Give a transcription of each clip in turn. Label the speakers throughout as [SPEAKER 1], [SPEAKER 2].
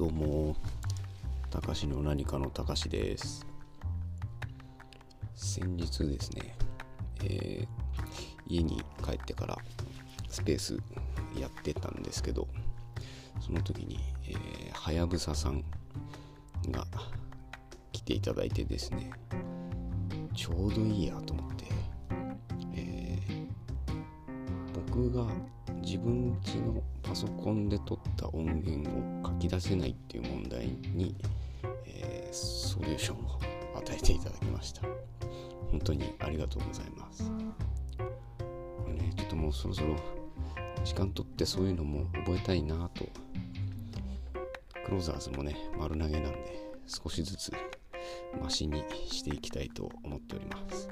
[SPEAKER 1] どうも、たかしの何かのたかしです。先日ですね、えー家に帰ってからスペースやってたんですけど、その時に、えーはやぶささんが来ていただいてですね、ちょうどいいやと思って、えー僕が自分家のパソコンで撮った音源を書き出せないっていう問題に、えーソリューションを与えていただきました。本当にありがとうございます。これねちょっともうそろそろ時間取ってそういうのも覚えたいなと。クローザーズもね丸投げなんで少しずつマシにしていきたいと思っております。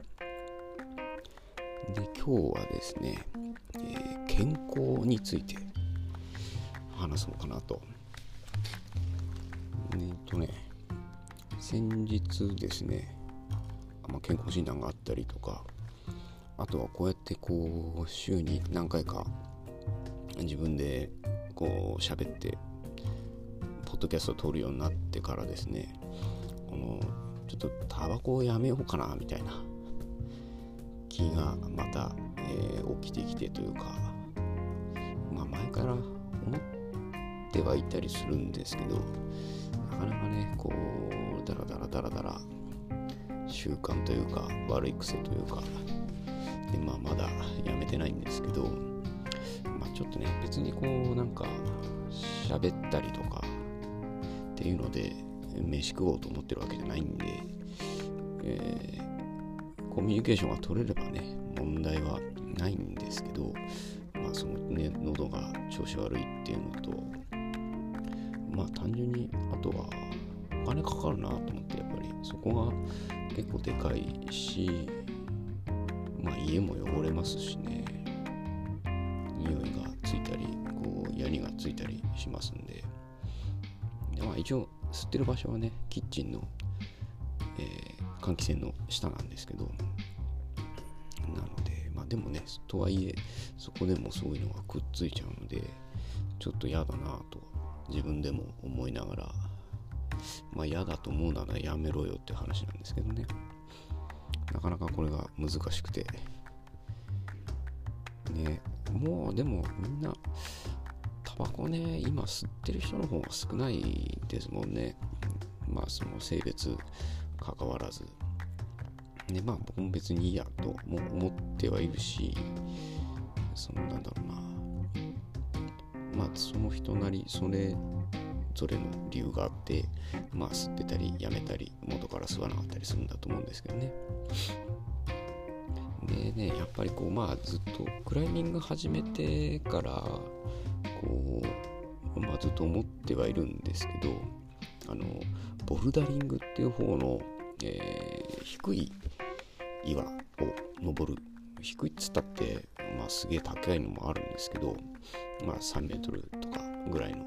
[SPEAKER 1] で今日はですね、えー健康について話そうかなと。えっとね、先日ですね、まあ、健康診断があったりとか、あとはこうやってこう週に何回か自分でこう喋って、ポッドキャストを撮るようになってからですね、このちょっとタバコをやめようかなみたいな気がまた、えー起きてきてというか、まあ、前から思ってはいたりするんですけどなかなかねこうダラダラダラダラ習慣というか悪い癖というかで、まあ、まだやめてないんですけど、まあ、ちょっとね別にこうなんか喋ったりとかっていうので飯食おうと思ってるわけじゃないんで、えーコミュニケーションが取れればね問題はないんですけど、ね、喉が調子悪いっていうのと、まあ単純に、あとはお金かかるなと思って、やっぱりそこが結構でかいし、まあ家も汚れますしね、匂いがついたり、こう、ヤニがついたりしますんで、でまあ一応吸ってる場所はね、キッチンの、えー換気扇の下なんですけど、なので、でもね、とはいえ、そこでもそういうのがくっついちゃうので、ちょっと嫌だなと自分でも思いながら、まあ嫌だと思うならやめろよって話なんですけどね。なかなかこれが難しくて。ね、もうでもみんな、タバコね、今吸ってる人の方が少ないですもんね。まあその性別関わらず。で、まあ僕も別にいいやとも思ってはいるし、そのなんだろうな。まあその人なり、それぞれの理由があって、まあ吸ってたりやめたり、元から吸わなかったりするんだと思うんですけどね。でね、やっぱりこうまあずっとクライミング始めてから、こう、まあずっと思ってはいるんですけど、あの、ボルダリングっていう方の、えー低い岩を登る。低いっつったってまあすげえ高いのもあるんですけどまあ3メートルとかぐらいの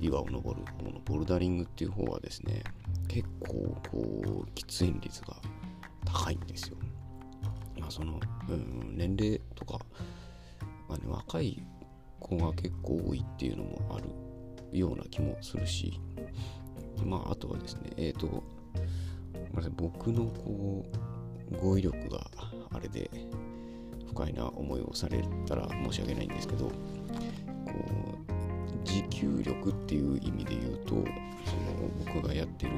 [SPEAKER 1] 岩を登る。方のボルダリングっていう方はですね結構こう喫煙率が高いんですよ。まあその、うん、年齢とか、まあね、若い子が結構多いっていうのもあるような気もするしまああとはですねえっ、とごめん。なさい僕のこう語彙力があれで不快な思いをされたら申し訳ないんですけどこう持久力っていう意味で言うとその僕がやってる、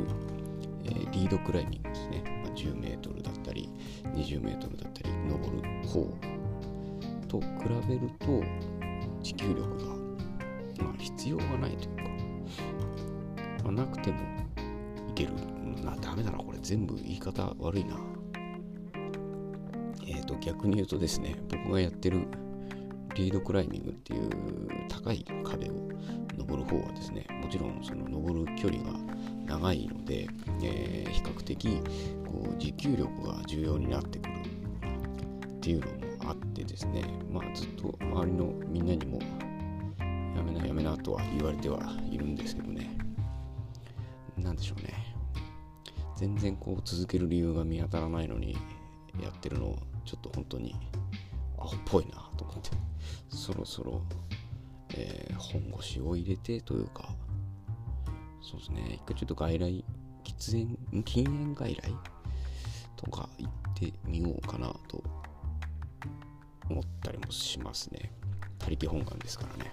[SPEAKER 1] えーリードクライミングですね、まあ、10メートルだったり20メートルだったり登る方と比べると持久力が、まあ、必要がないというか、まあ、なくてもいける。なダメだなこれ全部言い方悪いな。えっ、と逆に言うとですね僕がやってるリードクライミングっていう高い壁を登る方はですねもちろんその登る距離が長いので、えー比較的こう持久力が重要になってくるっていうのもあってですねまあずっと周りのみんなにもやめなやめなとは言われてはいるんですけどね。なんでしょうね。全然こう続ける理由が見当たらないのにやってるのちょっと本当にアホっぽいなと思って。そろそろ、えー本腰を入れてというかそうですね。一回ちょっと外来喫煙禁煙外来とか行ってみようかなと思ったりもしますね。他力本願ですからね。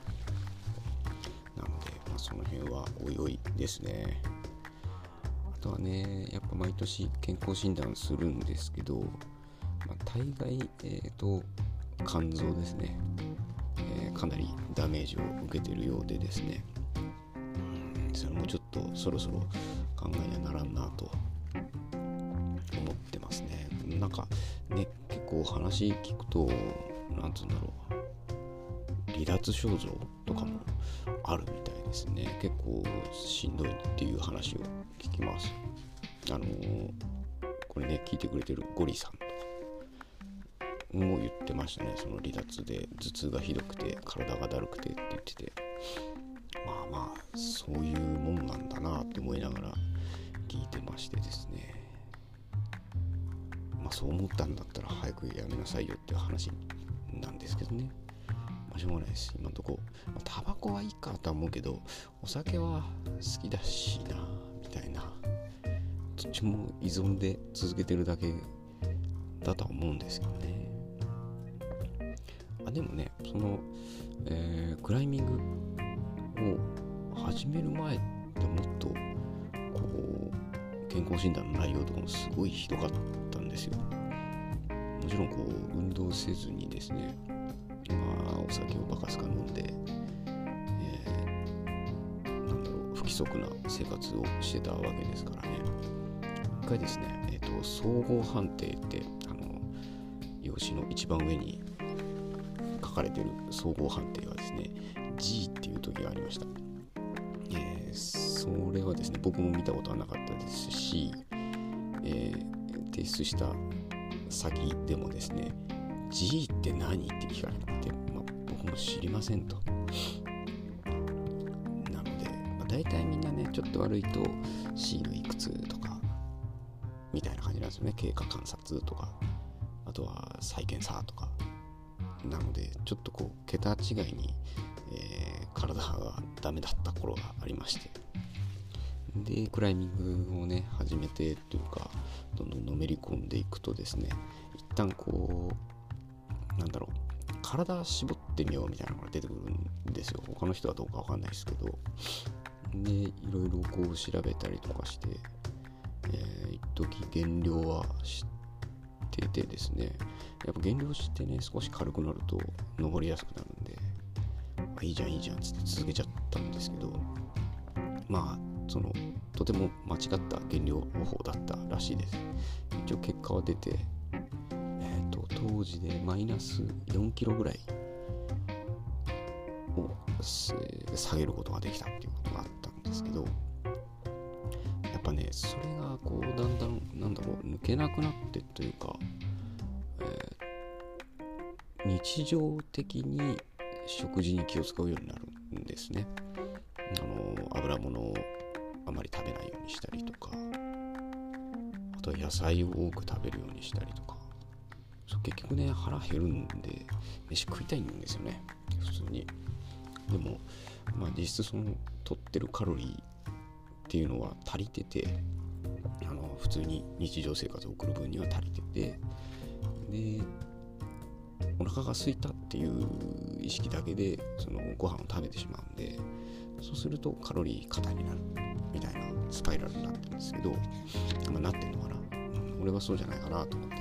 [SPEAKER 1] なので、まあ、その辺はおいおいですね。とはねやっぱ毎年健康診断するんですけど、まあ、大概えっ、ー、と肝臓ですね、えー、かなりダメージを受けてるようでですね。それもちょっとそろそろ考えにはならんなと思ってますね。なんかね結構話聞くと何つうんだろう。離脱症状とかもあるみたいですね。結構しんどいっていう話を聞きます。あのー、これね聞いてくれてるゴリさん。とかも言ってましたね。その離脱で頭痛がひどくて体がだるくてって言ってて。まあまあそういうもんなんだなって思いながら聞いてましてですね。まあそう思ったんだったら早くやめなさいよっていう話なんですけどね。まあしょうがないです。今んとこ。まあ、タバコはいいかとは思うけどお酒は好きだしな。みたいなどっちも依存で続けてるだけだとは思うんですけどね。あでもねその、えー、クライミングを始める前ってもっとこう健康診断の内容とかもすごいひどかったんですよ。もちろんこう運動せずにですねまあお酒をバカすか飲んで、規則な生活をしてたわけですからね。一回ですねえ、ー、と総合判定ってあの用紙の一番上に書かれてる総合判定がですね G っていう時がありました、えー、それはですね僕も見たことはなかったですし、えー、提出した先でもですね G って何って聞かれて、ま、僕も知りませんと、大体みんなねちょっと悪いと C のいくつとかみたいな感じなんですよね。経過観察とかあとは再検査とか。なのでちょっとこう桁違いに、えー、体がダメだった頃がありまして。でクライミングをね始めてというかどんどんのめり込んでいくとですね一旦こうなんだろう体絞ってみようみたいなのが出てくるんですよ。他の人はどうかわかんないですけど。でいろいろこう調べたりとかして、えー、一時減量はしててですね。やっぱ減量してね少し軽くなると登りやすくなるんで、ま、いいじゃんいいじゃんっつって続けちゃったんですけどまあそのとても間違った減量方法だったらしいです。一応結果は出てえっ、ー、と当時でマイナス4キロぐらいを下げることができたっていうことがあったんですけどやっぱねそれがこうだんだんなんだろう抜けなくなってというか、えー、日常的に食事に気を使うようになるんですね。あの油物をあまり食べないようにしたりとかあとは野菜を多く食べるようにしたりとか。結局ね腹減るんで飯食いたいんですよね普通に。でもまあ実質その取ってるカロリーっていうのは足りててあの普通に日常生活を送る分には足りててでお腹が空いたっていう意識だけでそのご飯を食べてしまうんでそうするとカロリー過多になるみたいなスパイラルになってるんですけど、ま、なってんのかな、俺はそうじゃないかなと思って。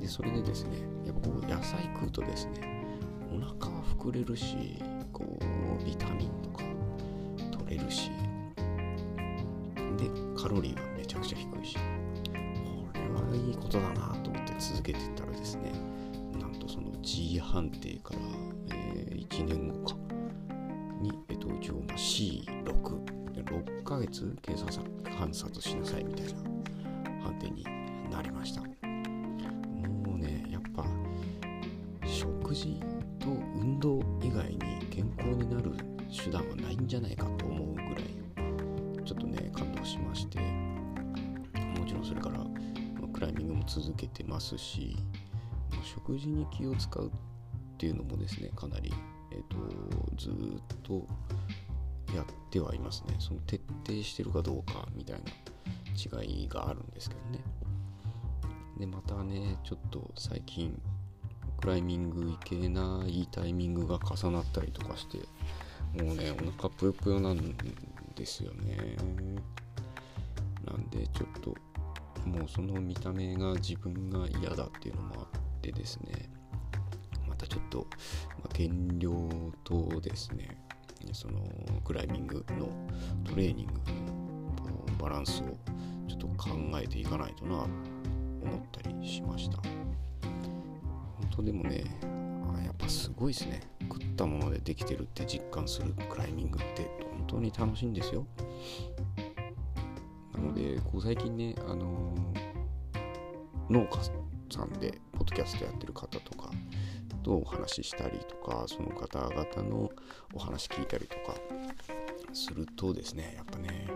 [SPEAKER 1] でそれでですねやっぱこう野菜食うとですねお腹は膨れるしこうビタミンとかれるし。でカロリーはめちゃくちゃ低いし。これはいいことだなと思って続けてたらですねなんとその G 判定から、えー、1年後か。に、えっと、一応 C6 6ヶ月警察観察しなさいみたいな判定になりました。もうねやっぱ食事と運動以外に健康になる手段はないんじゃないかと思うぐらいちょっとね感動しましてもちろんそれからクライミングも続けてますし食事に気を使うっていうのもですねかなり、えーとずっとやってはいますね。その徹底してるかどうかみたいな違いがあるんですけどね。でまたねちょっと最近クライミング行けないタイミングが重なったりとかしてもうねお腹ぷよぷよなんですよね。なんでちょっともうその見た目が自分が嫌だっていうのもあってですね。またちょっと、まあ、減量とですね。そのクライミングのトレーニングのバランスをちょっと考えていかないとな思ったりしました。本当でもねあやっぱすごいですね。食ったものでできてるって実感するクライミングって本当に楽しいんですよ。なのでこう最近ねあのー、農家さんでポッドキャストやってる方とかとお話ししたりとかその方々のお話聞いたりとかするとですねやっぱね、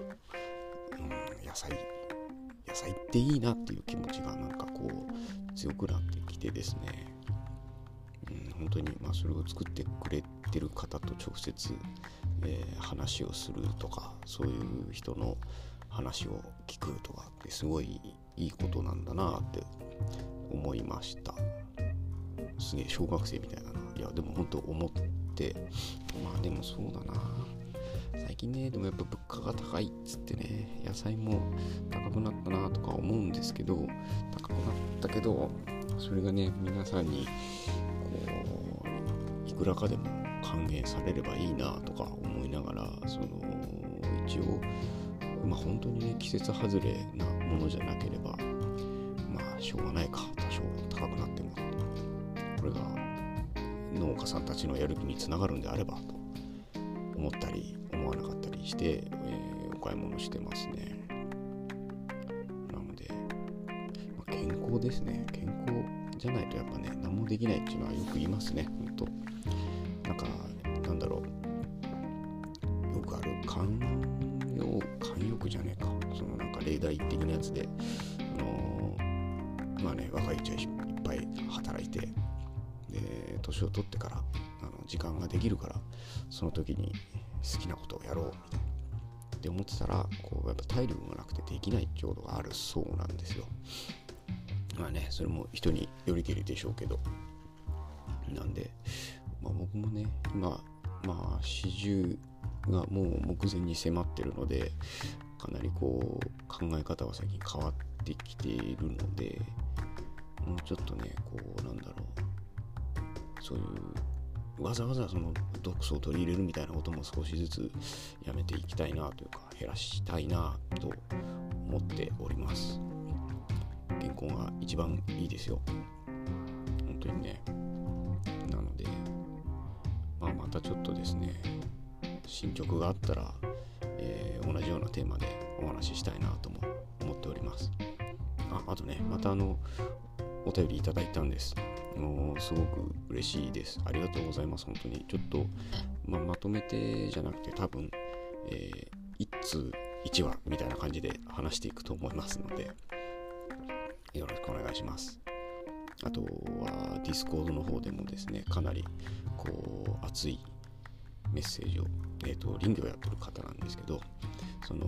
[SPEAKER 1] うん、野菜野菜っていいなっていう気持ちがなんかこう強くなってきてですね、うん、本当にまあそれを作ってくれてる方と直接、えー、話をするとかそういう人の話を聞くとかってすごいいいことなんだなって思いました。すげえ小学生みたいだないやでも本当思ってまあでもそうだな。最近ねでもやっぱ物価が高いっつってね野菜も高くなったなとか思うんですけど高くなったけどそれがね皆さんにこういくらかでも還元されればいいなとか思いながらその一応まあ本当にね季節外れなものじゃなければまあしょうがないか。多少高くなってもこれが農家さんたちのやる気につながるんであればと思ったり思わなかったりして、えー、お買い物してますね。なので、まあ、健康ですね。健康じゃないとやっぱね何もできないっていうのはよく言いますね本当。なんか年を取ってからあの時間ができるからその時に好きなことをやろうみたいな。って思ってたらこうやっぱ体力がなくてできないってことがあるそうなんですよ。まあねそれも人によりけりでしょうけど。なんで、まあ、僕もね今まあ40がもう目前に迫ってるのでかなりこう考え方は最近変わってきているのでもうちょっとねこうそういうわざわざその毒素を取り入れるみたいなことも少しずつやめていきたいなというか減らしたいなと思っております。健康が一番いいですよ。本当にね。なのでまあまたちょっとですね進捗があったら、えー、同じようなテーマでお話ししたいなとも思っております。ああとねまたあのお便りいただいたんです。もうすごく嬉しいです。ありがとうございます本当に。ちょっと、ままとめてじゃなくて多分、えー、1通1話みたいな感じで話していくと思いますのでよろしくお願いします。あとはディスコードの方でもですねかなりこう熱いメッセージを、えーと、林業やってる方なんですけどその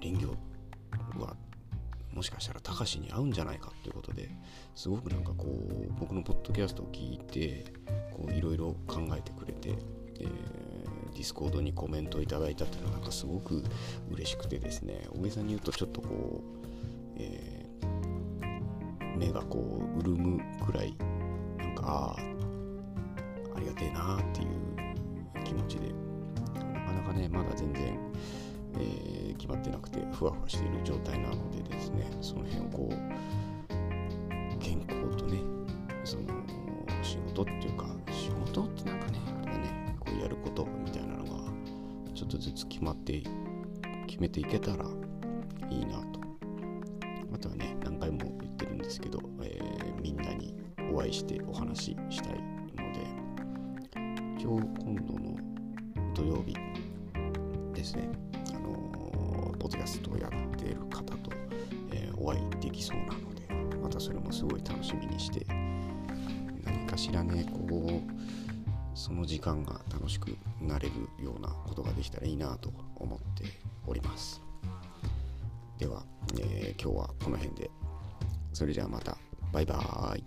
[SPEAKER 1] 林業はもしかしたらたかしに合うんじゃないかということですごくなんかこう僕のポッドキャストを聞いていろいろ考えてくれて、えー、ディスコードにコメントをいただいたっていうのはなんかすごく嬉しくてですね大げさに言うとちょっとこう、えー、目がこう潤むくらいなんかああありがてえなっていう気持ちでなかなかねまだ全然、えー、決まってなくてふわふわしている状態なのでですねその辺をこう健康とねその仕事っていうか仕事ってなんかねねこうやることみたいなのがちょっとずつ決まって決めていけたらいいなと。あとはね何回も言ってるんですけど、えー、みんなにお会いしてお話ししたい今日今度の土曜日ドキャストをやっている方と、えー、お会いできそうなので、またそれもすごい楽しみにして、何かしらね、こう、その時間が楽しくなれるようなことができたらいいなと思っております。では、えー、今日はこの辺で。それじゃあまた。バイバーイ。